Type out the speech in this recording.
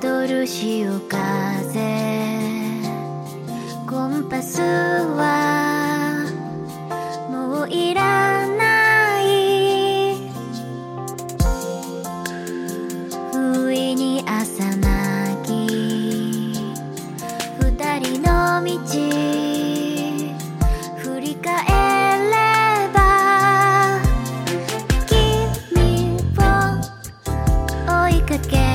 宿る潮風。コンパスはもういらない。不意に朝泣き。二人の道。again.